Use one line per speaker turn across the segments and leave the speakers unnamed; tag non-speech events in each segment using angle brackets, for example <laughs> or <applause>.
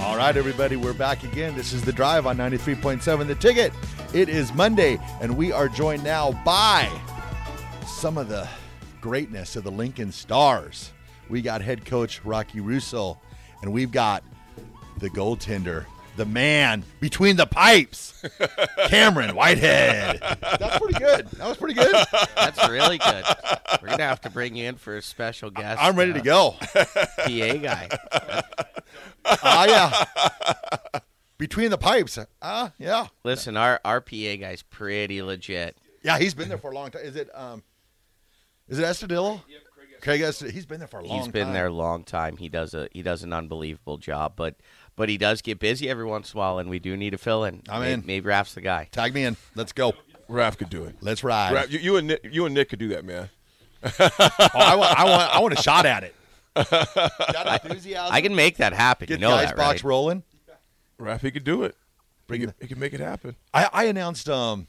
All right, everybody, we're back again. This is the drive on 93.7 The Ticket. It is Monday, and we are joined now by some of the greatness of the Lincoln Stars. We got head coach Rocky Russo, and we've got the goaltender, the man between the pipes, <laughs> Cameron Whitehead. That's pretty good. That was pretty good.
That's really good. We're gonna have to bring you in for a special guest.
I'm ready to
uh,
go.
PA guy. <laughs>
Ah, yeah. Between the pipes. Ah, yeah.
Listen, our our PA guy's pretty legit.
Yeah, he's been there for a long time. Is it um is it Estadillo? Yep, Craig Estadillo. He's been there for a long time.
He's been
time.
there a long time. He does a he does an unbelievable job, but but he does get busy every once in a while, and we do need to fill in.
I'm
May-
in.
Maybe Raf's the guy.
Tag me in. Let's go.
Raph could do it.
Let's ride.
Raph, you, you and Nick, you and Nick could do that, man.
Oh, I want I want I want a shot at it. <laughs> Got enthusiasm.
I can make that happen.
get
you know
the ice
that,
box
right?
rolling.
Raph, he could do it.
Bring
he,
the-
could, he could make it happen.
I, I announced um,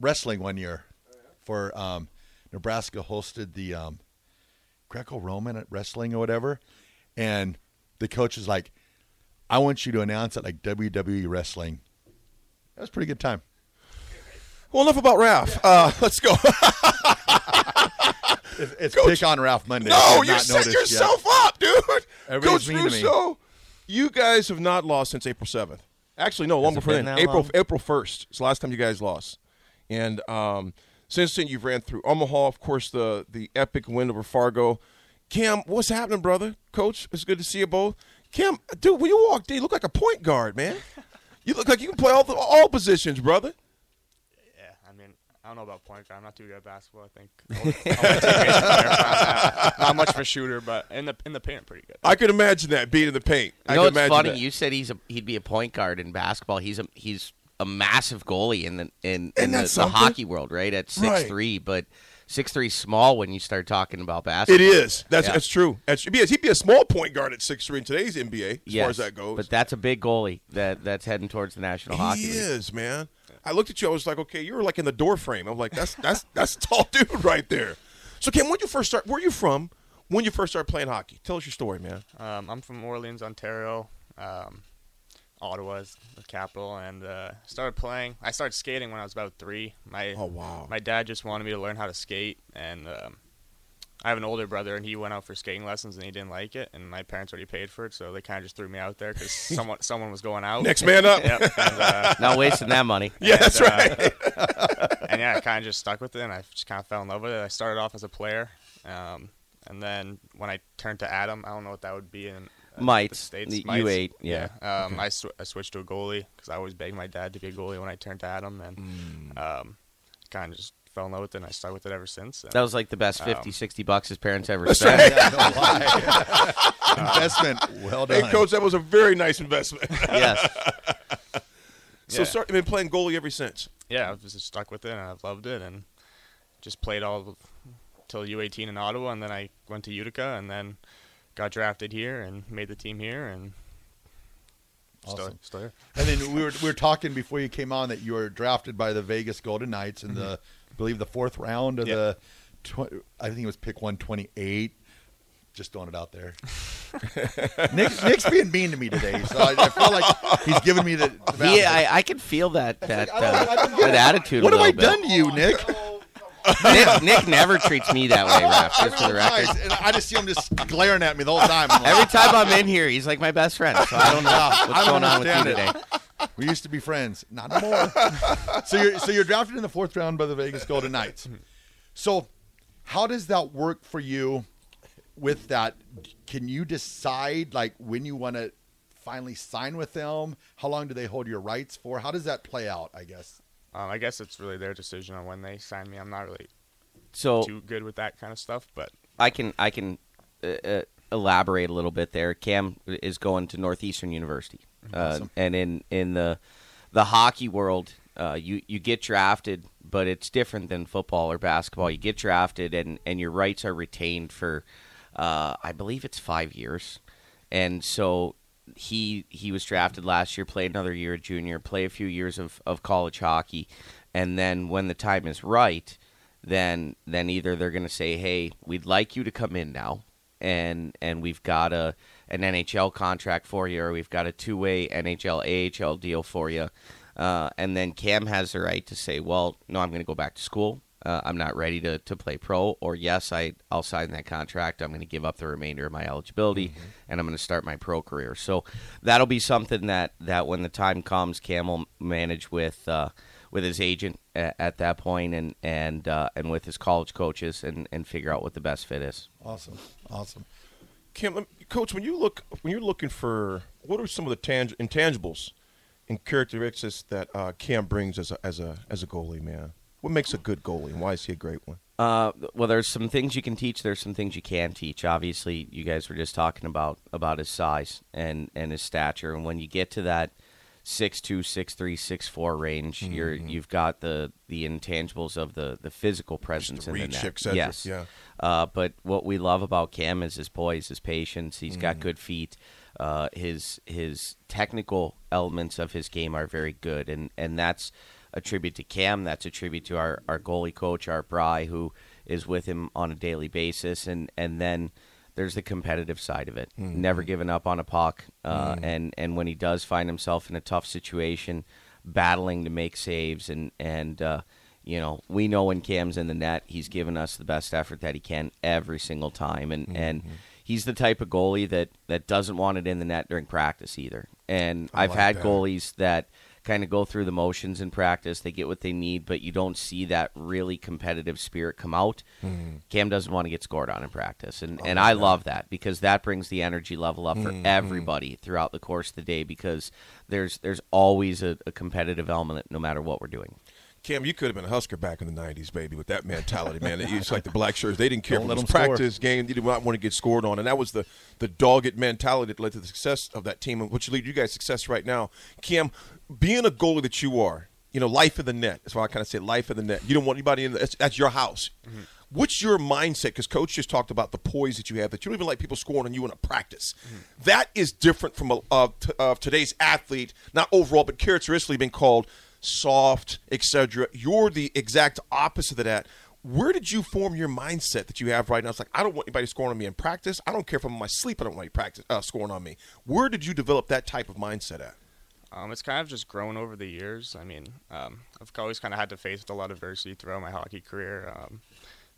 wrestling one year for um, Nebraska hosted the um, Greco-Roman at wrestling or whatever, and the coach is like, "I want you to announce it like WWE wrestling." That was a pretty good time.
Well, enough about Raph. Uh, <laughs> let's go. <laughs>
It's, it's
Coach-
pick on Ralph Monday.
no,
I've
you
not
set
noticed yet.
yourself up, dude.
Everybody's
Coach
me.
Russo, you guys have not lost since April seventh. Actually, no, longer
it
before then. April
long?
April first. It's the last time you guys lost, and um, since then you've ran through Omaha, of course, the the epic win over Fargo. Cam, what's happening, brother? Coach, it's good to see you both. Cam, dude, when you walked in, you look like a point guard, man. You look like you can play all the, all positions, brother.
Yeah, I don't know about point guard. I'm not too good at basketball. I think <laughs> I'll, I'll take it from there. not, not much of a shooter, but in the in the paint, I'm pretty good.
I could imagine that being in the paint. I
You know
it's
funny?
that.
You said he's a he'd be a point guard in basketball. He's a he's a massive goalie in the in, in the, the hockey world, right? At six
Right.
three, but six three small when you start talking about basketball.
It is. That's
Yeah.
that's true. That's, he'd, be a, he'd be a small point guard at six three in today's NBA, as
Yes,
far as that goes.
But that's a big goalie that that's heading towards the National Hockey
he
League.
is, man. I looked at you. I was like, okay, you were like in the door frame. I'm like, that's that's that's a tall dude <laughs> right there. So, Ken, when you first start, where are you from? When you first started playing hockey? Tell us your story, man.
Um, I'm from Orleans, Ontario. Um, Ottawa is the capital, and uh, started playing. I started skating when I was about three. My
Oh, wow.
My dad just wanted me to learn how to skate, and um, I have an older brother, and he went out for skating lessons, and he didn't like it, and my parents already paid for it, so they kind of just threw me out there because <laughs> someone someone was going out.
Next man up. <laughs>
Yep. And, uh, <laughs>
Not wasting that money.
Yeah, that's
and, uh,
right.
and yeah, I kind of just stuck with it, and I just kind of fell in love with it. I started off as a player, um, and then when I turned to Atom, I don't know what that would be in uh,
Mites.
the states.
The
Mites.
U8, yeah.
Um, I, sw- I switched to a goalie because I always begged my dad to be a goalie when I turned to Atom, and
Mm.
um, kind of just fell in love with it, and I stuck with it ever since. And,
That was like the best 50,
Um,
60 bucks his parents ever <laughs> spent.
right.
Yeah, no lie. Investment. Well done.
Hey, coach, that was a very nice investment. <laughs>
yes.
so,
Yeah.
start, been playing goalie ever since.
yeah, I've just stuck with it, and I've loved it, and just played all till U18 in Ottawa, and then I went to Utica, and then got drafted here and made the team here, and still,
Awesome.
still here.
And then we were we were talking before you came on that you were drafted by the Vegas Golden Knights in the I believe the fourth round of
Yeah.
the tw- I think it was pick 128. Just throwing it out there. <laughs> Nick, Nick's being mean to me today, so I, I feel like he's giving me the. the
Yeah, I, I can feel that that,
I
uh, that attitude.
what
a
have I
bit.
done to you, Nick?
Nick, Nick never treats me that way, Raph, just for the record.
And I just see him just glaring at me the whole time. Like,
Every time I'm in here, he's like my best friend. So I don't know what's
don't
going on with you
understand
today.
We used to be friends, not anymore. <laughs> so you're so you're drafted in the fourth round by the Vegas Golden Knights. So, how does that work for you? with that, can you decide like when you want to finally sign with them? How long do they hold your rights for? How does that play out? I guess.
Um, I guess it's really their decision on when they sign me. I'm not really
So
too good with that kind of stuff, but
I can I can uh, uh, elaborate a little bit there. Cam is going to Northeastern University, uh, and in in the the hockey world, uh, you you get drafted, but it's different than football or basketball. You get drafted, and and your rights are retained for, uh, I believe it's five years, and so. He he was drafted last year. Play another year at junior. Play a few years of, of college hockey, and then when the time is right, then then either they're going to say, "Hey, we'd like you to come in now, and and we've got a an NHL contract for you, or we've got a two way NHL AHL deal for you," uh, and then Cam has the right to say, "Well, no, I'm going to go back to school. Uh, I'm not ready to, to play pro," or "Yes, I I'll sign that contract. I'm going to give up the remainder of my eligibility, and I'm going to start my pro career." So that'll be something that that when the time comes, Cam will manage with. Uh, with his agent at, at that point and and uh, and with his college coaches and, and figure out what the best fit is.
Awesome, awesome.
Kim, coach, when you look when you're looking for what are some of the tang- intangibles and characteristics that uh, Cam brings as a as a as a goalie, man? What makes a good goalie, and why is he a great one?
Uh, well, there's some things you can teach. There's some things you can teach. Obviously, you guys were just talking about about his size and and his stature, and when you get to that six two, six three, six four range, you're you've got the the intangibles of the the physical presence
the
in the net. Yes,
yeah.
Uh, but what we love about Cam is his poise, his patience. He's
Mm.
got good feet. Uh, his his technical elements of his game are very good, and and that's a tribute to Cam. That's a tribute to our, our goalie coach, Art Bry, who is with him on a daily basis, and and then there's the competitive side of it.
Mm-hmm.
Never giving up on a puck, uh, and and when he does find himself in a tough situation, battling to make saves, and and uh, you know we know when Cam's in the net, he's given us the best effort that he can every single time, and
Mm-hmm.
and he's the type of goalie that that doesn't want it in the net during practice either. And
I
I've
like
had
that.
goalies that kind of go through the motions in practice. They get what they need, but you don't see that really competitive spirit come out. Mm-hmm. Cam doesn't want to get scored on in practice, and oh, and I love that because that brings the energy level up for mm-hmm. everybody throughout the course of the day because there's there's always a, a competitive element no matter what we're doing.
Cam, you could have been a Husker back in the '90s, baby, with that mentality, man. It's like the black shirts; they didn't care
Don't
if it
let
was
'em score.
practice, game. They did not want to get scored on, and that was the the dogged mentality that led to the success of that team, and which lead you guys success right now. Cam, being a goalie that you are, you know, life in the net. That's why I kind of say life in the net. You don't want anybody in. The, that's, that's your house. Mm-hmm. What's your mindset? Because coach just talked about the poise that you have. That you don't even like people scoring on you in a practice. Mm-hmm. That is different from a, of, t- of today's athlete. Not overall, but characteristically being called soft, etc. You're the exact opposite of that. Where did you form your mindset that you have right now? It's like I don't want anybody scoring on me in practice. I don't care if I'm in my sleep. I don't want you practice uh, scoring on me. Where did you develop that type of mindset at?
Um, it's kind of just grown over the years. I mean, um, I've always kind of had to face a lot of adversity throughout my hockey career. Um,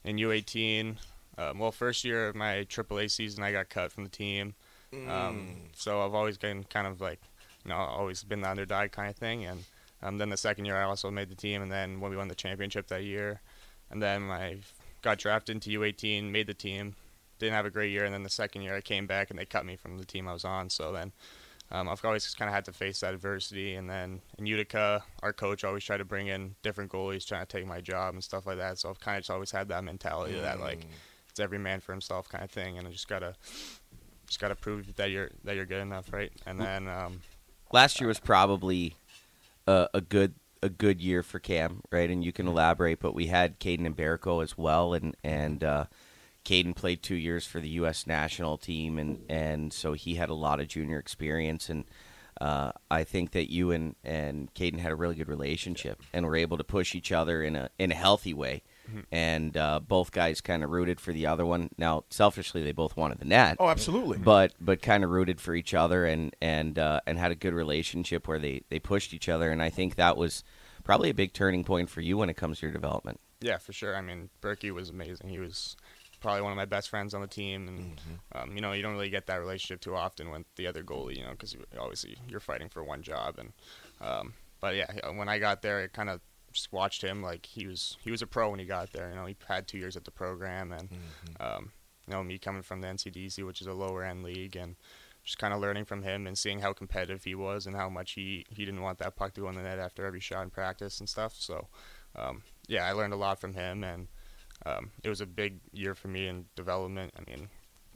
in U18, um, well, first year of my AAA season, I got cut from the team. Um, so I've always been kind of like, you know, always been the underdog kind of thing. And um, then the second year, I also made the team. And then when we won the championship that year, and then I got drafted into U18, made the team. Didn't have a great year, and then the second year I came back and they cut me from the team I was on. So then um, I've always kind of had to face that adversity. And then in Utica, our coach always tried to bring in different goalies, trying to take my job and stuff like that. So I've kind of just always had that mentality that like it's every man for himself kind of thing, and I just gotta just gotta prove that you're that you're good enough, right? And then um,
last year was probably a, good a good year for Cam, right? And you can elaborate, but we had Caden and Barrico as well, and and uh, Caden played two years for the U.S. national team, and and so he had a lot of junior experience, and uh, I think that you and and Caden had a really good relationship, and were able to push each other in a in a healthy way. And uh, both guys kind of rooted for the other one. Now, selfishly, they both wanted the net
Oh, absolutely.
but but kind of rooted for each other and and uh, and had a good relationship where they they pushed each other and I think that was probably a big turning point for you when it comes to your development.
yeah, for sure. I mean, Berkey was amazing. He was probably one of my best friends on the team, and
Mm-hmm.
um, you know, you don't really get that relationship too often with the other goalie, you know, because obviously you're fighting for one job. And um, but yeah, when I got there, it kind of just watched him like he was he was a pro when he got there. You know, he had two years at the program, and
Mm-hmm.
um, you know, me coming from the NCDC, which is a lower end league, and just kind of learning from him and seeing how competitive he was and how much he, he didn't want that puck to go in the net after every shot in practice and stuff. So, um, yeah, I learned a lot from him, and um, it was a big year for me in development. I mean,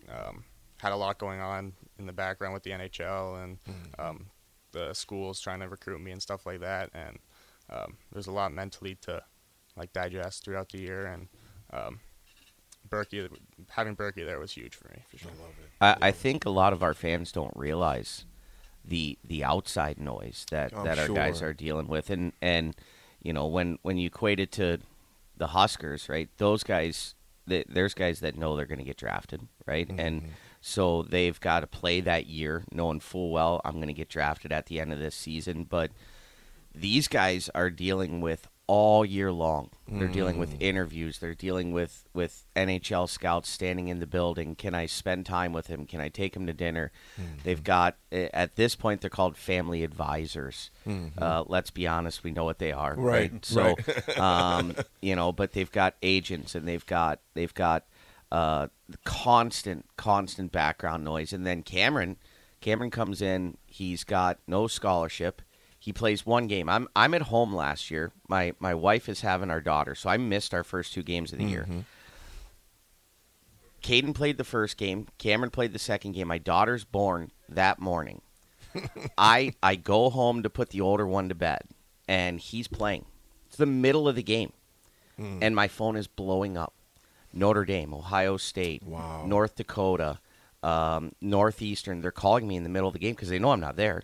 um, had a lot going on in the background with the NHL and um, the schools trying to recruit me and stuff like that, and um, there's a lot mentally to like digest throughout the year, and um, Berkey, having Berkey there was huge for me for sure.
I, I think a lot of our fans don't realize the the outside noise that,
I'm
that our guys are dealing with, and and you know when when you equate it to the Huskers, right? Those guys, th there's guys that know they're going to get drafted, right? And so they've got to play that year, knowing full well I'm going to get drafted at the end of this season, but these guys are dealing with all year long. They're dealing with interviews. They're dealing with with NHL scouts standing in the building. Can I spend time with him? Can I take him to dinner? They've got eh, at this point they're called family advisors. Uh, let's be honest, we know what they are,
Right,
So, <laughs> um, you know, but they've got agents and they've got they've got uh, constant constant background noise. And then Cameron, Cameron comes in. He's got no scholarship. He plays one game. I'm I'm at home last year. My my wife is having our daughter, so I missed our first two games of the year. Mm-hmm. Caden played the first game. Cameron played the second game. My daughter's born that morning. <laughs> I I go home to put the older one to bed, and he's playing. It's the middle of the game, hmm. and my phone is blowing up. Notre Dame, Ohio State,
Wow.
North Dakota, um, Northeastern. They're calling me in the middle of the game because they know I'm not there.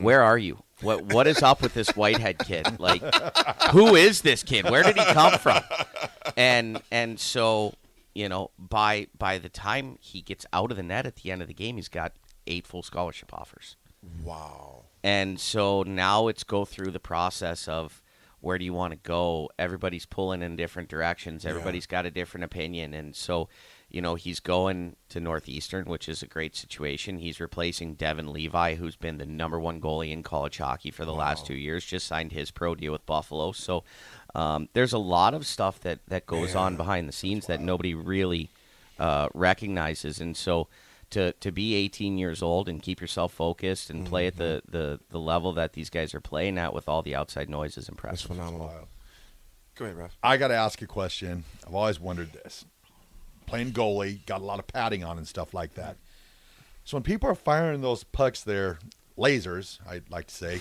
Where are you? What What is up with this Whitehead kid? Like, who is this kid? Where did he come from? And and so you know by by the time he gets out of the net at the end of the game, he's got eight full scholarship offers.
Wow.
And so now it's go through the process of where do you want to go? Everybody's pulling in different directions. Everybody's got a different opinion. And so, you know, he's going to Northeastern, which is a great situation. He's replacing Devon Levi, who's been the number one goalie in college hockey for the last two years, just signed his pro deal with Buffalo. So um, there's a lot of stuff that, that goes on behind the scenes that nobody really uh, recognizes. And so to to be 18 years old and keep yourself focused and play at the, the, the level that these guys are playing at with all the outside noise is
That's phenomenal. Go ahead, Ralph.
I got to ask a question. I've always wondered this. Playing goalie, got a lot of padding on and stuff like that. So when people are firing those pucks, there, lasers, I'd like to say,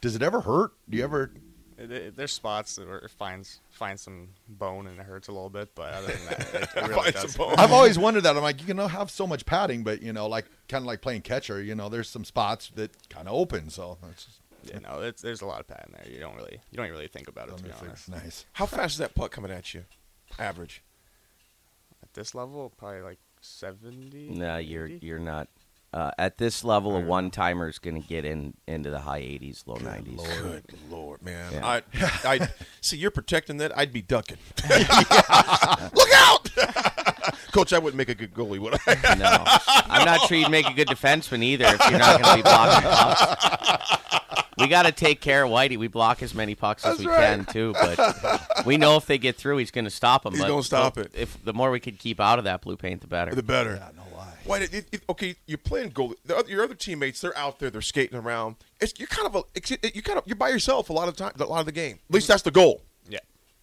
does it ever hurt? Do you ever?
It- it- There's spots that where it finds finds some bone and it hurts a little bit, but other than that, it, it <laughs> really
Finds
does.
some bone.
I've always wondered that. I'm like, you can have so much padding, but you know, like kind of like playing catcher. You know, there's some spots that kind of open. So that's just,
Yeah, no, it's, there's a lot of padding there. You don't really you don't really think about it to be honest.
nice.
How fast is that puck coming at you? Average.
At this level, probably like 70.
No, you're
80?
you're not. Uh, at this level, a one timer is going to get in into the high 80s, low 90s.
Good lord, man.
Yeah.
I, I <laughs> see you're protecting that. I'd be ducking. <laughs> <laughs> Look out, Coach. I wouldn't make a good goalie, would I?
No, I'm not sure you'd make a good defenseman either if you're not going to be blocking pucks. We got to take care of Whitey. We block as many pucks as
That's
we
right.
can too, but we know if they get through, he's going to stop them.
He's
but,
gonna stop
but
it.
If the more we could keep out of that blue paint, the better.
the better.
Yeah, no lie.
Why did it, it- okay? You're playing goalie. The other, your other teammates, they're out there. They're skating around. It's, you're kind of a. It's, you kind of you're by yourself a lot of time. A lot of the game. At least that's the goal.
Yeah.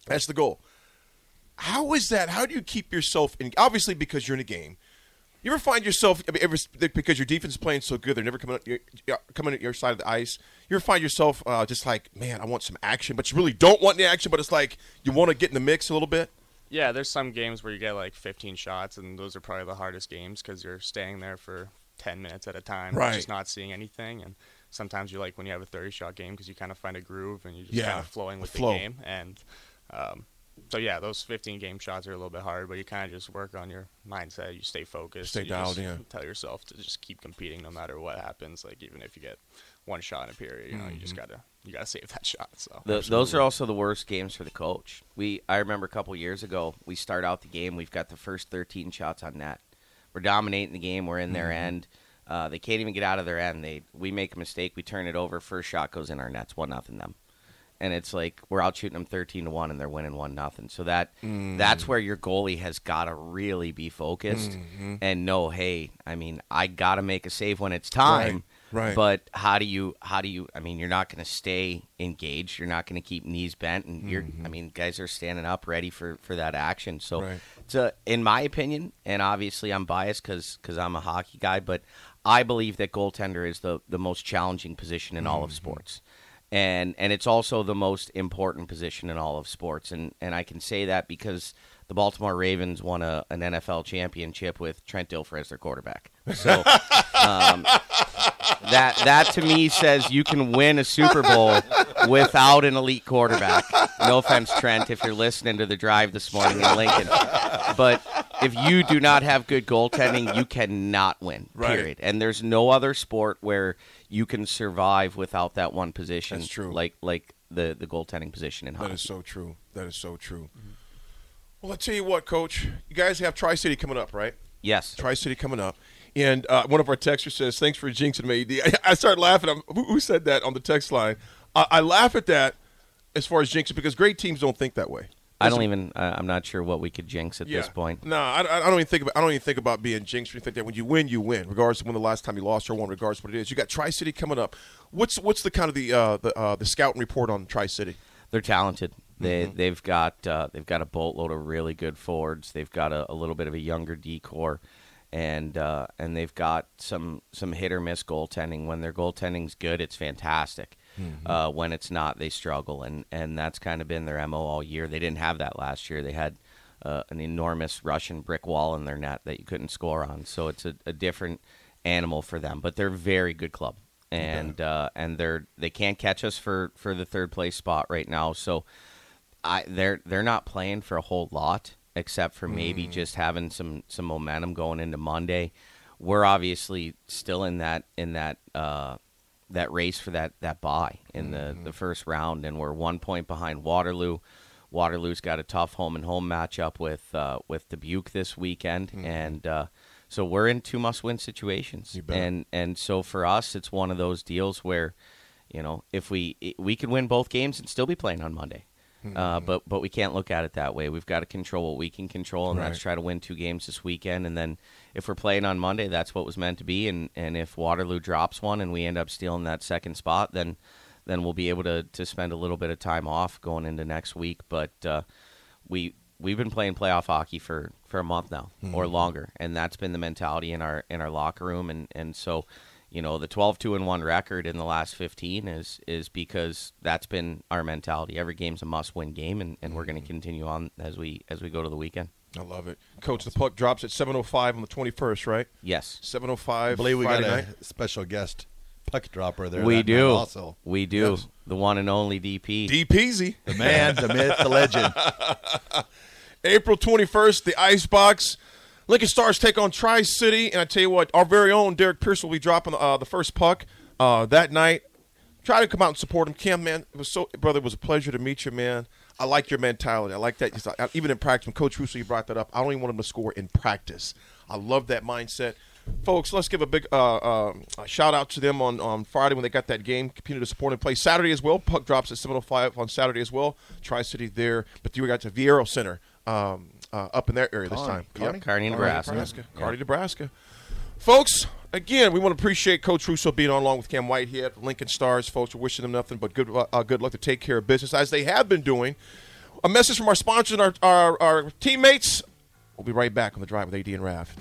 That's the goal. How is that? How do you keep yourself in? Obviously, because you're in a game. You ever find yourself I mean, ever, because your defense is playing so good, they're never coming up your, coming at your side of the ice. You ever find yourself uh, just like, man, I want some action, but you really don't want the action, but it's like you want to get in the mix a little bit.
Yeah, there's some games where you get like 15 shots, and those are probably the hardest games because you're staying there for 10 minutes at a time,
Right.
just not seeing anything. And sometimes you like when you have a 30 shot game because you kind of find a groove and you're just
Yeah,
kind of flowing with the game. And um, so yeah, those 15 game shots are a little bit hard, but you kind of just work on your mindset. You stay focused.
Stay
you
dialed in.
Tell yourself to just keep competing no matter what happens. Like even if you get one shot in a period, you know, you just
Mm-hmm.
gotta you gotta save that <laughs> shot. So
The, those are also the worst games for the coach. We I remember a couple years ago, we start out the game, we've got the first 13 shots on net. We're dominating the game, we're in their end. Uh, they can't even get out of their end. They we make a mistake, we turn it over, first shot goes in our nets, one nothing them. And it's like we're out shooting them thirteen to one, and they're winning one nothing. So that
Mm.
that's where your goalie has got to really be focused
Mm-hmm.
and know, hey, I mean, I got to make a save when it's time.
Right, right.
But how do you? How do you? I mean, you're not going to stay engaged. You're not going to keep knees bent, and you're. I mean, guys are standing up, ready for for that action. So,
Mm-hmm. Right.
in my opinion, and obviously I'm biased because cuz I'm a hockey guy, but I believe that goaltender is the the most challenging position in
Mm-hmm.
all of sports. And and it's also the most important position in all of sports, and and I can say that because the Baltimore Ravens won a, an NFL championship with Trent Dilfer as their quarterback. So um, that that to me says you can win a Super Bowl without an elite quarterback. No offense, Trent, if you're listening to the drive this morning in Lincoln, but if you do not have good goaltending, you cannot win.
Right.
Period. And there's no other sport where you can survive without that one position.
That's true.
Like like the the goaltending position in hockey.
That is so true. That is so true. Well, I'll tell you what, Coach. You guys have Tri City coming up, right?
yes.
Tri City coming up. And uh, one of our texters says, "Thanks for jinxing me." <laughs> I started laughing. I'm, who, who said that on the text line? I, I laugh at that as far as jinxing because great teams don't think that way.
I don't even. Uh, I'm not sure what we could jinx at this point.
No, I, I don't even think about. I don't even think about being jinxed anything like that. When you win, you win, regardless of when the last time you lost or won, regardless of what it is. You got Tri City coming up. What's what's the kind of the uh, the uh, the scouting report on Tri City?
They're talented. They
Mm-hmm.
they've got uh, they've got a boatload of really good forwards. They've got a, a little bit of a younger D corps, and uh, and they've got some some hit or miss goaltending. When their goaltending's good, it's fantastic.
Mm-hmm.
Uh, when it's not, they struggle, and and that's kind of been their mo all year. They didn't have that last year. They had uh, an enormous Russian brick wall in their net that you couldn't score on. So it's a, a different animal for them. But they're a very good club, and uh, and they're they can't catch us for for the third place spot right now. So I they're they're not playing for a whole lot except for maybe just having some some momentum going into Monday. We're obviously still in that in that uh, that race for that that bye in the the first round, and we're one point behind Waterloo. Waterloo's got a tough home and home matchup with uh, with Dubuque this weekend, and uh, so we're in two must win situations. And and so for us, it's one of those deals where, you know, if we we could win both games and still be playing on Monday.
Mm-hmm.
Uh, but but we can't look at it that way. We've got to control what we can control, and that's
Right.
try to win two games this weekend. And then if we're playing on Monday, that's what was meant to be. And and if Waterloo drops one and we end up stealing that second spot, then then we'll be able to to spend a little bit of time off going into next week. But uh, we we've been playing playoff hockey for, for a month now or longer, and that's been the mentality in our in our locker room. And and so you know the 12-2 and 1 record in the last 15 is is because that's been our mentality every game's a must win game and, and we're going to mm-hmm. continue on as we as we go to the weekend
I love it, Coach. The puck drops at seven oh five on the twenty first, right?
yes
7.05.
I believe we
Friday
got a
night.
special guest puck dropper there.
we do
Also,
we do
Yes.
the one and only dp
D Peasy.
the man, the myth, the legend. <laughs>
April 21st, the Icebox. Lincoln Stars take on Tri City, and I tell you what, our very own Derek Pierce will be dropping uh, the first puck uh, that night. Try to come out and support him, Cam. Man, it was so, brother. It was a pleasure to meet you, man. I like your mentality. I like that. Like- Even in practice, when Coach Russo, you brought that up. I don't even want him to score in practice. I love that mindset. Folks, let's give a big uh, uh, shout out to them on, on Friday when they got that game. Continue to support and play Saturday as well. Puck drops at 7:05 on Saturday as well. Tri City there, but you got to Viaero Center um, uh, up in that area this time.
Kearney?
Kearney, Nebraska.
Nebraska. Kearney, Nebraska. Folks, again, we want to appreciate Coach Russo being on along with Cam Whitehead, Lincoln Stars. Folks, we're wishing them nothing but good uh, good luck to take care of business as they have been doing. A message from our sponsors and our, our, our teammates. We'll be right back on the drive with AD and Raf.